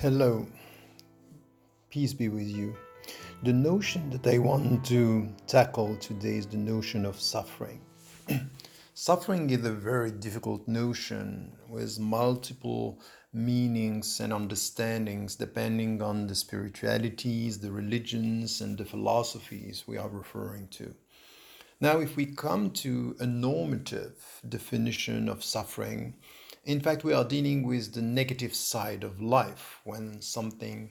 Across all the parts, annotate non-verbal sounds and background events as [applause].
Hello, peace be with you. The notion that I want to tackle today is the notion of suffering. [clears throat] suffering is a very difficult notion with multiple meanings and understandings depending on the spiritualities, the religions, and the philosophies we are referring to. Now, if we come to a normative definition of suffering, in fact, we are dealing with the negative side of life when something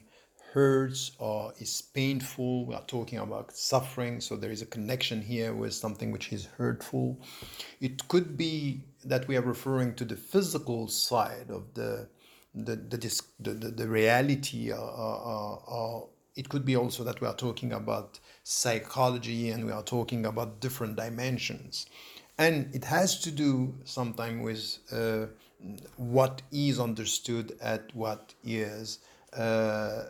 hurts or is painful. We are talking about suffering, so there is a connection here with something which is hurtful. It could be that we are referring to the physical side of the the the, the, the, the reality, or, or, or it could be also that we are talking about psychology and we are talking about different dimensions and it has to do sometimes with uh, what is understood at what is uh,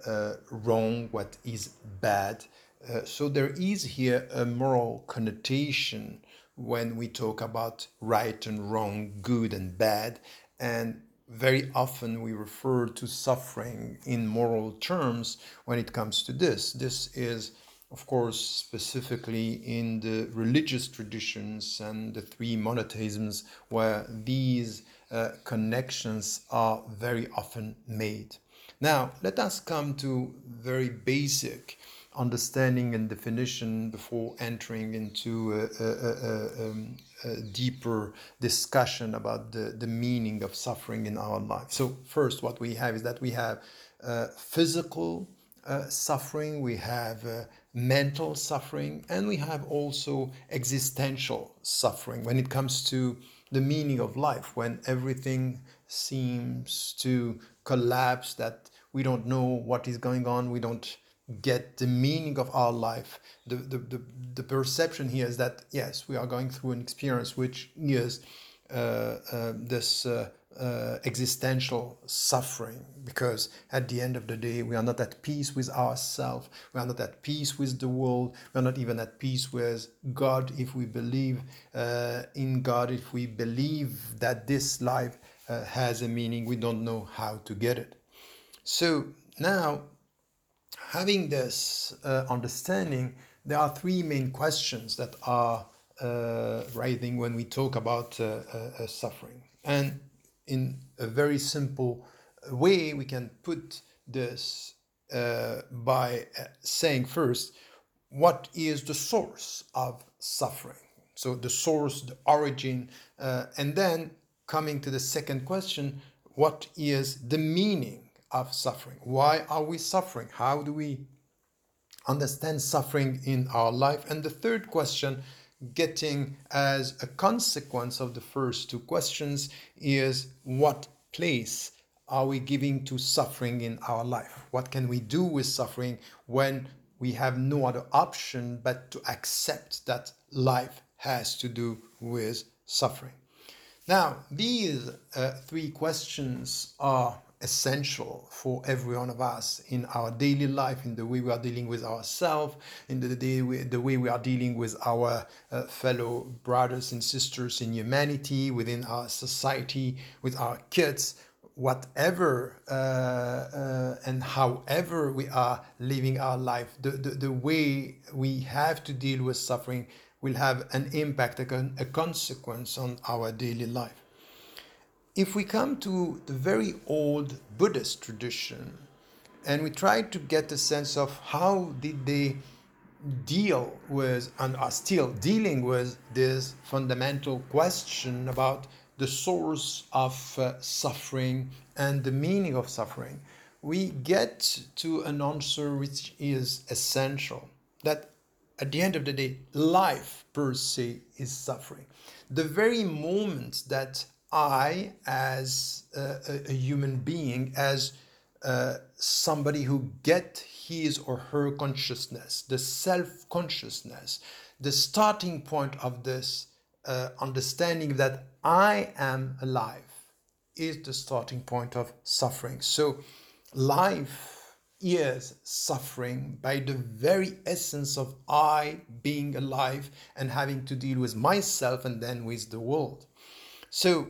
uh, wrong, what is bad. Uh, so there is here a moral connotation when we talk about right and wrong, good and bad, and very often we refer to suffering in moral terms when it comes to this. This is of course, specifically in the religious traditions and the three monotheisms, where these uh, connections are very often made. Now, let us come to very basic understanding and definition before entering into a, a, a, um, a, deeper discussion about the, the meaning of suffering in our life. So, first, what we have is that we have uh, physical uh, suffering, we have uh, mental suffering, and we have also existential suffering when it comes to the meaning of life, when everything seems to collapse, that we don't know what is going on, we don't get the meaning of our life. The, the, the, the perception here is that, yes, we are going through an experience which is uh, uh, this uh, uh, existential suffering because at the end of the day we are not at peace with ourselves we are not at peace with the world. We are not even at peace with god if we believe uh, in god if we believe that this life uh, has a meaning. We don't know how to get it. So now having this uh, understanding there are three main questions that are uh, rising when we talk about uh, suffering. And in a very simple way, we can put this uh, by uh, saying first, what is the source of suffering? So, the source, the origin, uh, and then coming to the second question, what is the meaning of suffering? Why are we suffering? How do we understand suffering in our life? And the third question, getting as a consequence of the first two questions is what place are we giving to suffering in our life? What can we do with suffering when we have no other option but to accept that life has to do with suffering? Now, these uh, three questions are essential for every one of us in our daily life, in the way we are dealing with ourselves, in the, day the way we are dealing with our uh, fellow brothers and sisters in humanity, within our society, with our kids, whatever uh, uh, and however we are living our life, the, the, the way we have to deal with suffering will have an impact, a, a consequence on our daily life if we come to the very old Buddhist tradition and we try to get a sense of how did they deal with and are still dealing with this fundamental question about the source of uh, suffering and the meaning of suffering, we get to an answer which is essential that at the end of the day, life per se is suffering. The very moment that I, as a, a human being, as uh, somebody who get his or her consciousness, the self consciousness, the starting point of this uh, understanding that I am alive is the starting point of suffering. So, life is suffering by the very essence of I being alive and having to deal with myself and then with the world. So,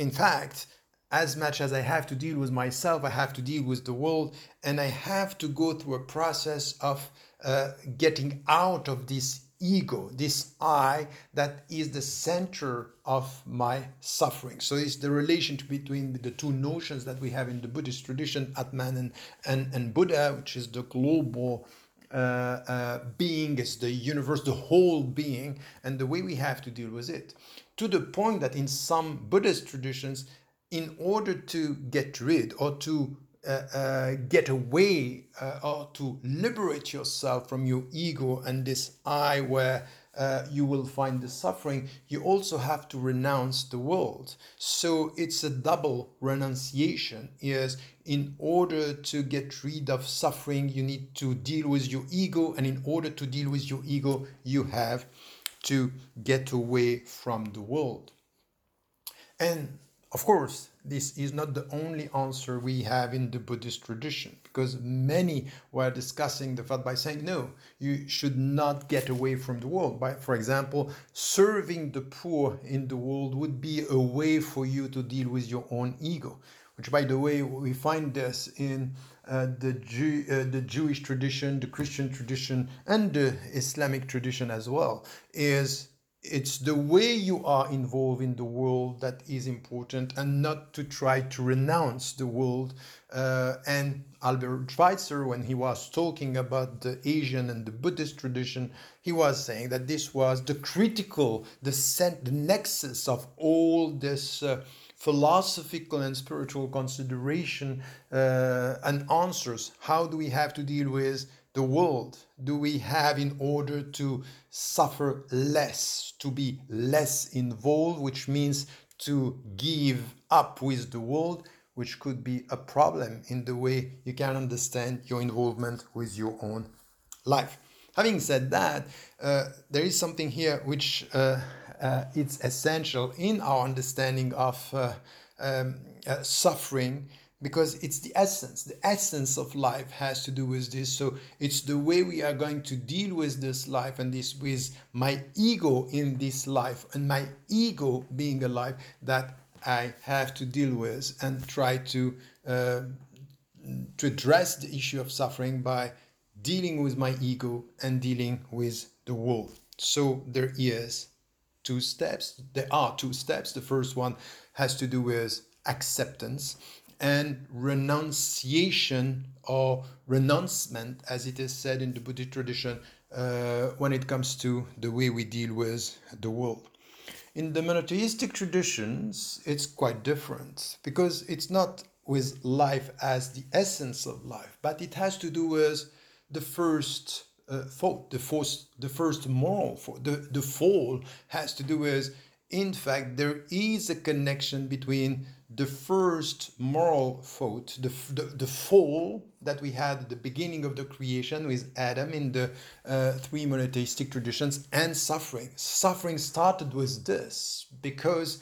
in fact, as much as I have to deal with myself, I have to deal with the world, and I have to go through a process of uh, getting out of this ego, this I that is the center of my suffering. So it's the relation between the two notions that we have in the Buddhist tradition, Atman and, and, and Buddha, which is the global uh, uh, being, is the universe, the whole being, and the way we have to deal with it. To the point that in some Buddhist traditions, in order to get rid or to uh, uh, get away uh, or to liberate yourself from your ego and this I where uh, you will find the suffering, you also have to renounce the world. So it's a double renunciation. Yes, in order to get rid of suffering, you need to deal with your ego, and in order to deal with your ego, you have to get away from the world. And of course, this is not the only answer we have in the Buddhist tradition, because many were discussing the fact by saying, no, you should not get away from the world. By, for example, serving the poor in the world would be a way for you to deal with your own ego, which, by the way, we find this in uh, the, Jew, uh, the Jewish tradition, the Christian tradition, and the Islamic tradition as well, is it's the way you are involved in the world that is important and not to try to renounce the world. Uh, and albert schweitzer when he was talking about the asian and the buddhist tradition he was saying that this was the critical the, the nexus of all this uh, philosophical and spiritual consideration uh, and answers how do we have to deal with the world do we have in order to suffer less, to be less involved, which means to give up with the world, which could be a problem in the way you can understand your involvement with your own life. Having said that, uh, there is something here which uh, uh, it's essential in our understanding of uh, um, uh, suffering because it's the essence. The essence of life has to do with this. So it's the way we are going to deal with this life and this with my ego in this life and my ego being alive that i have to deal with and try to uh, to address the issue of suffering by dealing with my ego and dealing with the world. So there is two steps. There are two steps. The first one has to do with acceptance and renunciation or renouncement, as it is said in the Buddhist tradition, uh, when it comes to the way we deal with the world. In the monotheistic traditions, it's quite different because it's not with life as the essence of life, but it has to do with the first uh, thought, the first, the first moral, the, the fall has to do with, in fact, there is a connection between the first moral fault, the, the, the, fall that we had at the beginning of the creation with Adam in the uh, three monotheistic traditions, and suffering. Suffering started with this because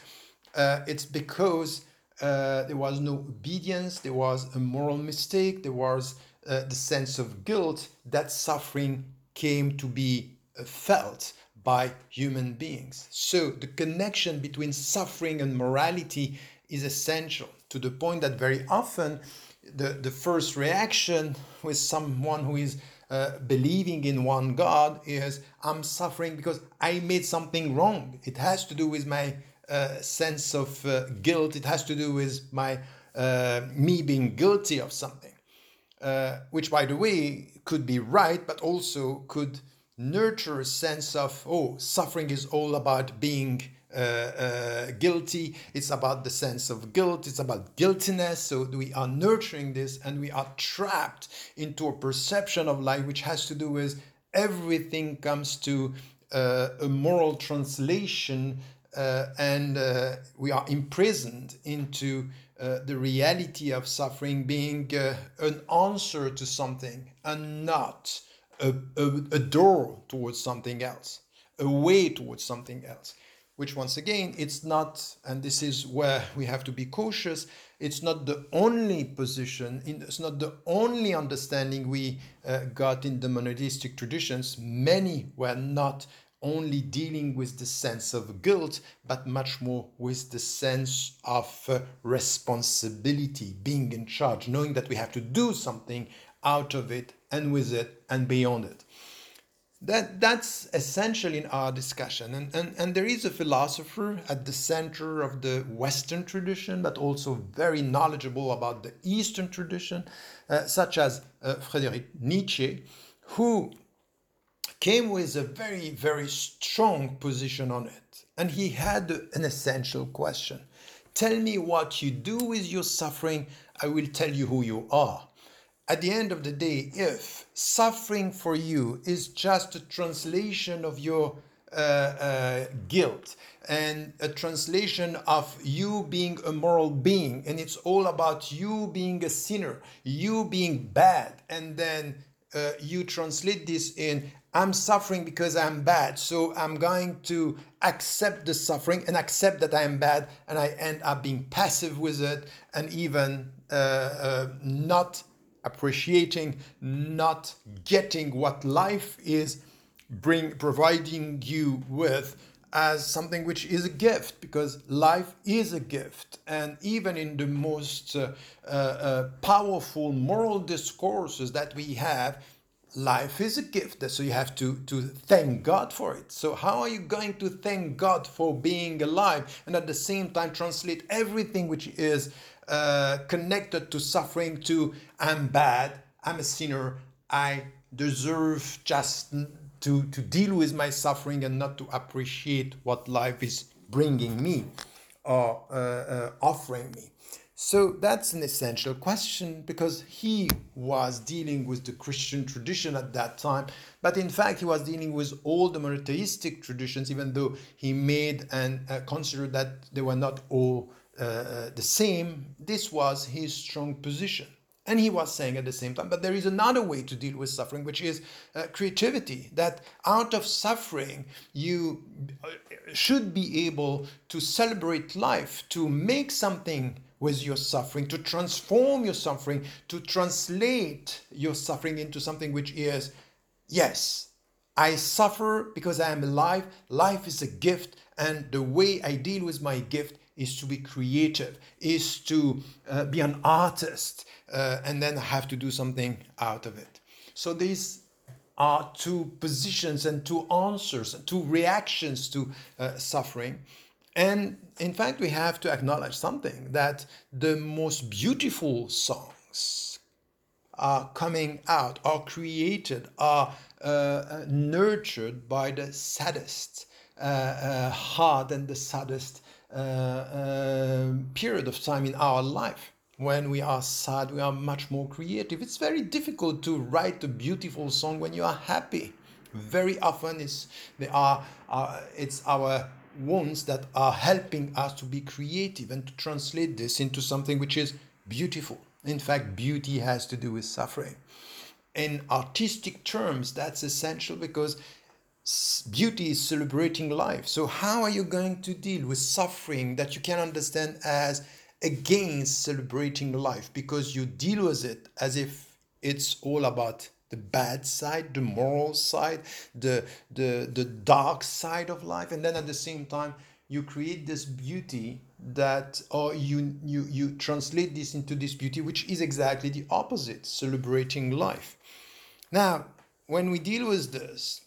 uh, it's because uh, there was no obedience, there was a moral mistake, there was uh, the sense of guilt that suffering came to be uh, felt by human beings. So the connection between suffering and morality is essential to the point that very often the, the first reaction with someone who is uh, believing in one God is I'm suffering because I made something wrong. It has to do with my uh, sense of uh, guilt. It has to do with my uh, me being guilty of something, uh, which, by the way, could be right, but also could nurture a sense of oh, suffering is all about being uh, guilty. It's about the sense of guilt. It's about guiltiness. So we are nurturing this and we are trapped into a perception of life which has to do with everything comes to a moral translation and uh, we are imprisoned into uh, the reality of suffering being an answer to something and not a, a, a door towards something else, a way towards something else which once again, it's not, and this is where we have to be cautious, it's not the only position, it's not the only understanding we uh, got in the monotheistic traditions. Many were not only dealing with the sense of guilt, but much more with the sense of uh, responsibility, being in charge, knowing that we have to do something out of it and with it and beyond it. That, that's essential in our discussion. And, and, and there is a philosopher at the center of the Western tradition, but also very knowledgeable about the Eastern tradition, uh, such as uh, Friedrich Nietzsche, who came with a very, very strong position on it. And he had an essential question Tell me what you do with your suffering, I will tell you who you are. At the end of the day, if suffering for you is just a translation of your uh, uh, guilt and a translation of you being a moral being, and it's all about you being a sinner, you being bad, and then uh, you translate this in I'm suffering because I'm bad. So I'm going to accept the suffering and accept that I am bad. And I end up being passive with it and even uh, uh, not appreciating, not getting what life is bring providing you with as something which is a gift because life is a gift and even in the most uh, uh, uh, powerful moral discourses that we have life is a gift so you have to to thank god for it. So how are you going to thank god for being alive and at the same time translate everything which is uh, connected to suffering to i'm bad i'm a sinner i deserve just to to deal with my suffering and not to appreciate what life is bringing me or uh, uh, offering me so that's an essential question because he was dealing with the Christian tradition at that time, but in fact he was dealing with all the monotheistic traditions, even though he made and uh, considered that they were not all uh, uh, the same. This was his strong position. And he was saying at the same time, but there is another way to deal with suffering, which is uh, creativity. That out of suffering, you uh, should be able to celebrate life, to make something with your suffering, to transform your suffering, to translate your suffering into something which is, yes, I suffer because I am alive. Life is a gift, and the way I deal with my gift is to be creative, is to uh, be an artist, uh, and then have to do something out of it. So these are two positions and two answers, two reactions to uh, suffering. And in fact, we have to acknowledge something that the most beautiful songs are coming out, are created, are uh, uh nurtured by the saddest uh, uh, heart and the saddest uh, uh, period of time in our life. When we are sad, we are much more creative. It's very difficult to write a beautiful song when you are happy. Very often, it's, they are, it's our wounds that are helping us to be creative and to translate this into something which is beautiful. In fact, beauty has to do with suffering. In artistic terms, that's essential because beauty is celebrating life. So, how are you going to deal with suffering that you can understand as against celebrating life? Because you deal with it as if it's all about the bad side, the moral side, the, the, the dark side of life. And then at the same time, you create this beauty that, or you, you, you translate this into this beauty, which is exactly the opposite, celebrating life. Now, when we deal with this,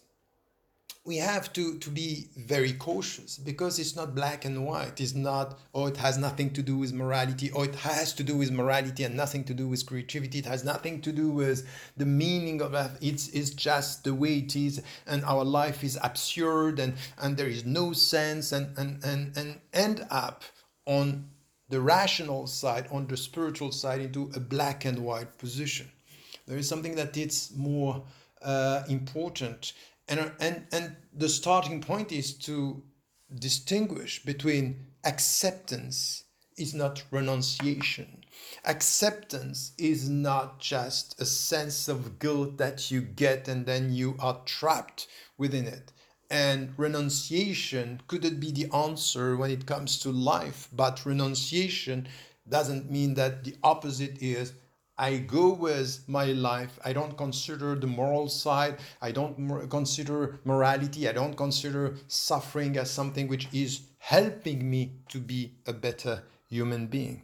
we have to, to be very cautious because it's not black and white. It's not, or it has nothing to do with morality, or it has to do with morality and nothing to do with creativity. It has nothing to do with the meaning of it. It's, it's just the way it is, and our life is absurd, and, and there is no sense, and, and, and, and end up on the rational side, on the spiritual side, into a black and white position. There is something that is more uh, important and, and, and the starting point is to distinguish between acceptance is not renunciation. Acceptance is not just a sense of guilt that you get and then you are trapped within it. And renunciation couldn't be the answer when it comes to life, but renunciation doesn't mean that the opposite is I go with my life. I don't consider the moral side. I don't mor- consider morality. I don't consider suffering as something which is helping me to be a better human being.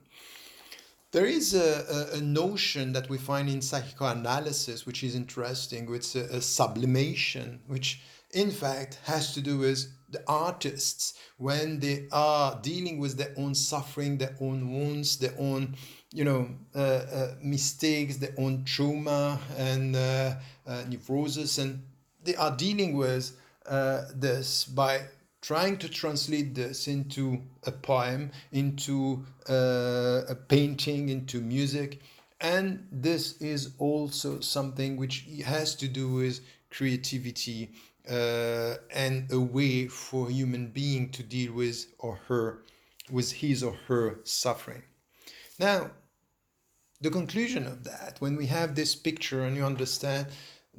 There is a, a, a notion that we find in psychoanalysis which is interesting, which is a, a sublimation, which in fact has to do with the artists when they are dealing with their own suffering, their own wounds, their own you know uh, uh, mistakes, their own trauma and uh, uh neurosis, and they are dealing with uh, this by trying to translate this into a poem, into uh, a painting, into music. And this is also something which has to do with creativity and a way for a human being to deal with or her with his or her suffering. Now, the conclusion of that, when we have this picture and you understand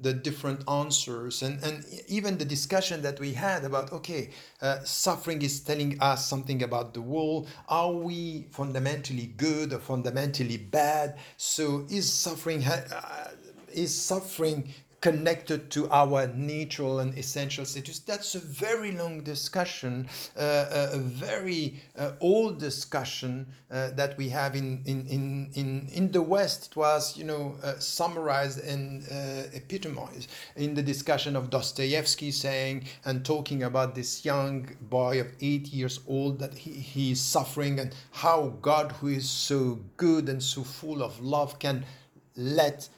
the different answers and, and even the discussion that we had about okay uh, suffering is telling us something about the world. Are we fundamentally good or fundamentally bad? So is suffering uh, is suffering connected to our natural and essential status. That's a very long discussion, uh, a very uh, old discussion uh, that we have in, in, in, in, in the West. It was, you know, uh, summarized and uh, epitomized in the discussion of Dostoevsky saying and talking about this young boy of eight years old that he, he is suffering and how God, who is so good and so full of love, can let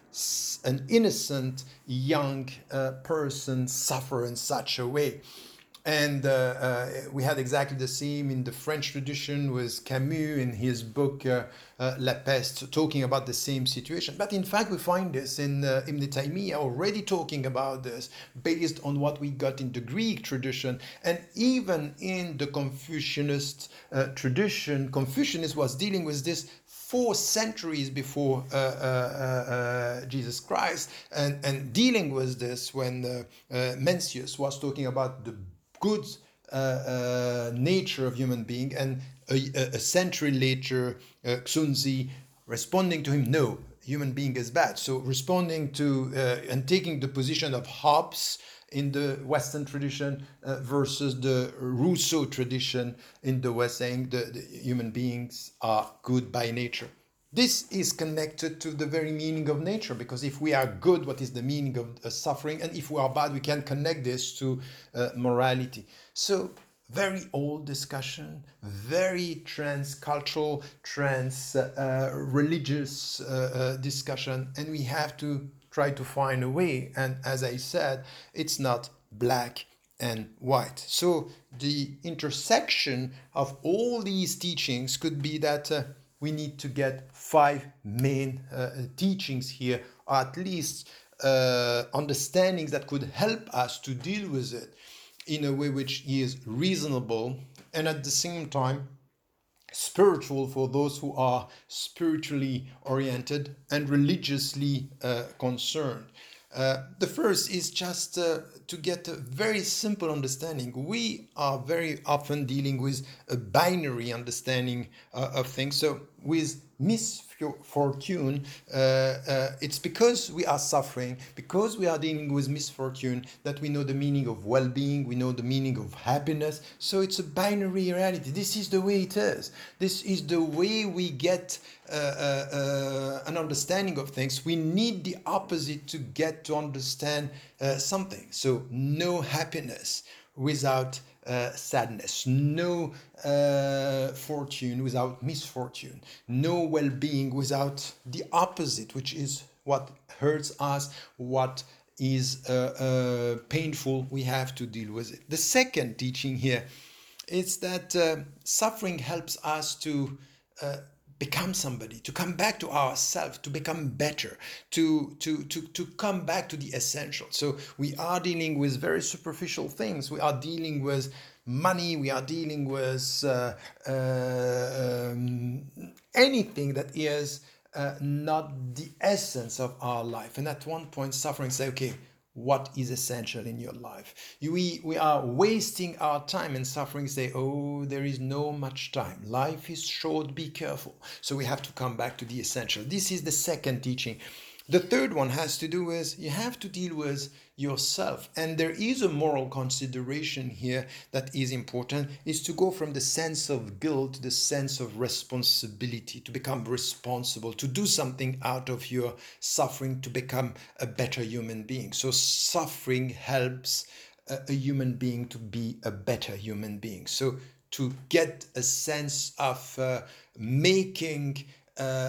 an innocent young uh, person suffer in such a way. And uh, uh, we had exactly the same in the French tradition with Camus in his book uh, uh, La Peste, talking about the same situation. But in fact, we find this in uh, Ibn Taymiyyah already talking about this based on what we got in the Greek tradition. And even in the Confucianist uh, tradition, Confucianist was dealing with this four centuries before uh, uh, uh, uh, Jesus Christ, and, and dealing with this when uh, Mencius was talking about the good nature of human being, and a, a century later, Xunzi responding to him, no, human being is bad. So responding to and taking the position of Hobbes in the Western tradition uh, versus the Rousseau tradition in the West, saying the human beings are good by nature. This is connected to the very meaning of nature because if we are good, what is the meaning of uh, suffering? And if we are bad, we can connect this to uh, morality. So, very old discussion, very trans-cultural, trans-religious uh, uh, uh, discussion, and we have to try to find a way. And as I said, it's not black and white. So the intersection of all these teachings could be that uh, we need to get five main uh, teachings here, or at least uh, understandings that could help us to deal with it in a way which is reasonable and at the same time spiritual for those who are spiritually oriented and religiously uh, concerned. Uh, the first is just uh, to get a very simple understanding. We are very often dealing with a binary understanding uh, of things. So, with misfortune, uh, uh, it's because we are suffering, because we are dealing with misfortune, that we know the meaning of well being, we know the meaning of happiness. So it's a binary reality. This is the way it is. This is the way we get uh, uh, uh an understanding of things. We need the opposite to get to understand uh, something. So, no happiness without uh, sadness, no uh, fortune without misfortune, no well being without the opposite, which is what hurts us, what is uh, uh painful, we have to deal with it. The second teaching here is that uh, suffering helps us to become somebody to come back to ourselves to become better to to to to come back to the essential. So we are dealing with very superficial things. We are dealing with money. We are dealing with uh, uh, um, anything that is uh, not the essence of our life. And at one point suffering say okay what is essential in your life. We, we are wasting our time and suffering, say, oh, there is no much time. Life is short, be careful. So we have to come back to the essential. This is the second teaching. The third one has to do with you have to deal with yourself. And there is a moral consideration here that is important is to go from the sense of guilt to the sense of responsibility, to become responsible, to do something out of your suffering to become a better human being. So suffering helps a, a human being to be a better human being. So to get a sense of uh, making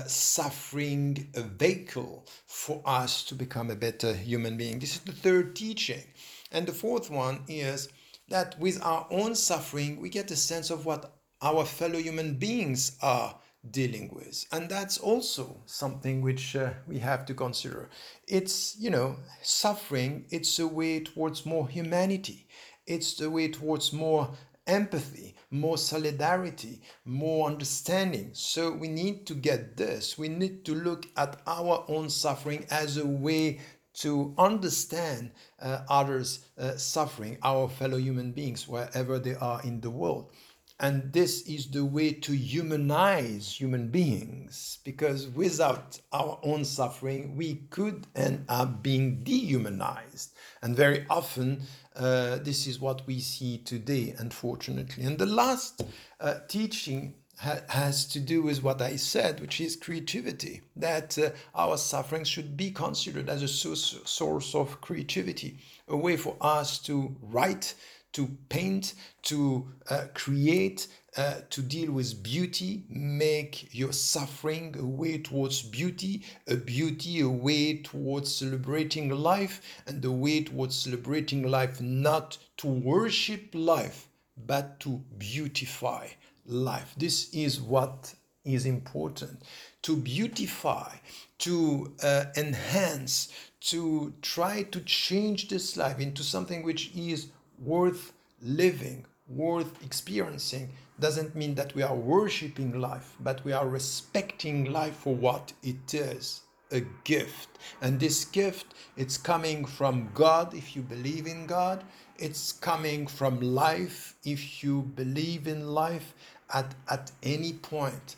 suffering a vehicle for us to become a better human being. This is the third teaching. And the fourth one is that with our own suffering, we get a sense of what our fellow human beings are dealing with. And that's also something which uh, we have to consider. It's, you know, suffering, it's a way towards more humanity. It's the way towards more empathy, more solidarity, more understanding. So we need to get this. We need to look at our own suffering as a way to understand uh, others' uh, suffering, our fellow human beings, wherever they are in the world. And this is the way to humanize human beings, because without our own suffering, we could end up being dehumanized. And very often, uh, this is what we see today, unfortunately. And the last uh, teaching ha- has to do with what I said, which is creativity, that uh, our suffering should be considered as a source, source of creativity, a way for us to write to paint, to uh, create, uh, to deal with beauty, make your suffering a way towards beauty, a beauty, a way towards celebrating life, and a way towards celebrating life not to worship life, but to beautify life. This is what is important to beautify, to uh, enhance, to try to change this life into something which is worth living, worth experiencing, doesn't mean that we are worshiping life, but we are respecting life for what it is a gift. And this gift, it's coming from God if you believe in God. It's coming from life if you believe in life at, at any point.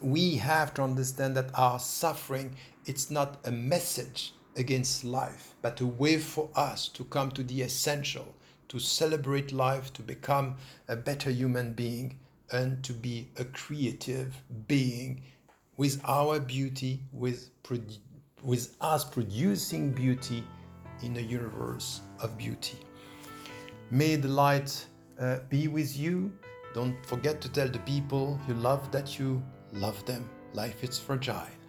We have to understand that our suffering, it's not a message against life, but a way for us to come to the essential, to celebrate life, to become a better human being, and to be a creative being with our beauty, with, with us producing beauty in a universe of beauty. May the light uh, be with you. Don't forget to tell the people you love that you love them. Life is fragile.